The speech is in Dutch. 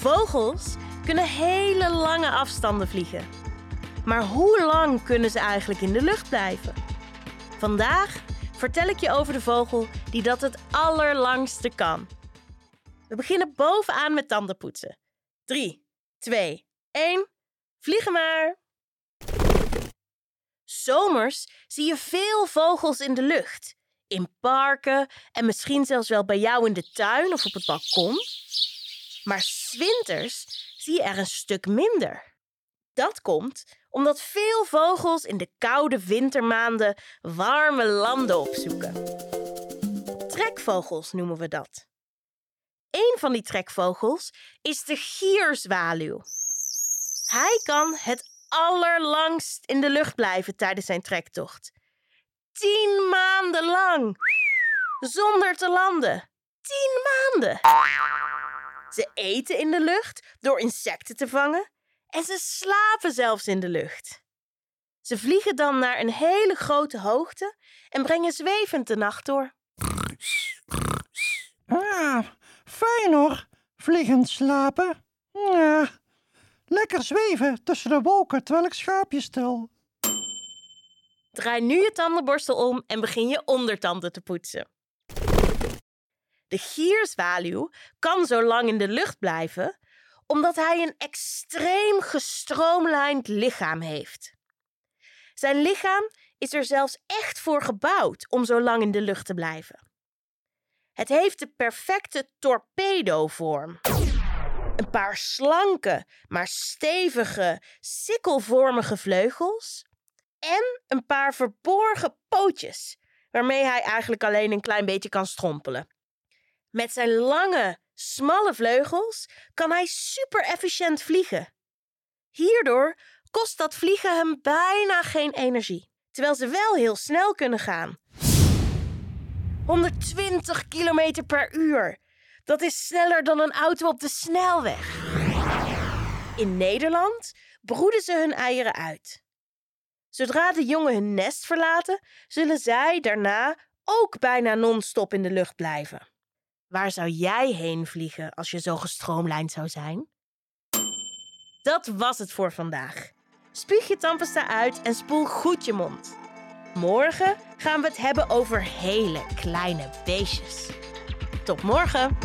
Vogels kunnen hele lange afstanden vliegen. Maar hoe lang kunnen ze eigenlijk in de lucht blijven? Vandaag vertel ik je over de vogel die dat het allerlangste kan. We beginnen bovenaan met tandenpoetsen. 3, 2, 1. Vliegen maar! Zomers zie je veel vogels in de lucht. In parken en misschien zelfs wel bij jou in de tuin of op het balkon. Maar winters zie je er een stuk minder. Dat komt omdat veel vogels in de koude wintermaanden warme landen opzoeken. Trekvogels noemen we dat. Een van die trekvogels is de gierzwaluw. Hij kan het allerlangst in de lucht blijven tijdens zijn trektocht. Tien maanden lang. Zonder te landen. Tien maanden. Ze eten in de lucht door insecten te vangen en ze slapen zelfs in de lucht. Ze vliegen dan naar een hele grote hoogte en brengen zwevend de nacht door. Ah, fijn hoor, vliegend slapen. Ja, lekker zweven tussen de wolken terwijl ik schaapjes stel. Draai nu je tandenborstel om en begin je ondertanden te poetsen. De gierzwaluw kan zo lang in de lucht blijven omdat hij een extreem gestroomlijnd lichaam heeft. Zijn lichaam is er zelfs echt voor gebouwd om zo lang in de lucht te blijven. Het heeft de perfecte torpedovorm. Een paar slanke, maar stevige, sikkelvormige vleugels en een paar verborgen pootjes, waarmee hij eigenlijk alleen een klein beetje kan strompelen. Met zijn lange, smalle vleugels kan hij super efficiënt vliegen. Hierdoor kost dat vliegen hem bijna geen energie, terwijl ze wel heel snel kunnen gaan. 120 km per uur. Dat is sneller dan een auto op de snelweg. In Nederland broeden ze hun eieren uit. Zodra de jongen hun nest verlaten, zullen zij daarna ook bijna non-stop in de lucht blijven. Waar zou jij heen vliegen als je zo gestroomlijnd zou zijn? Dat was het voor vandaag. Spuug je tandpasta uit en spoel goed je mond. Morgen gaan we het hebben over hele kleine beestjes. Tot morgen!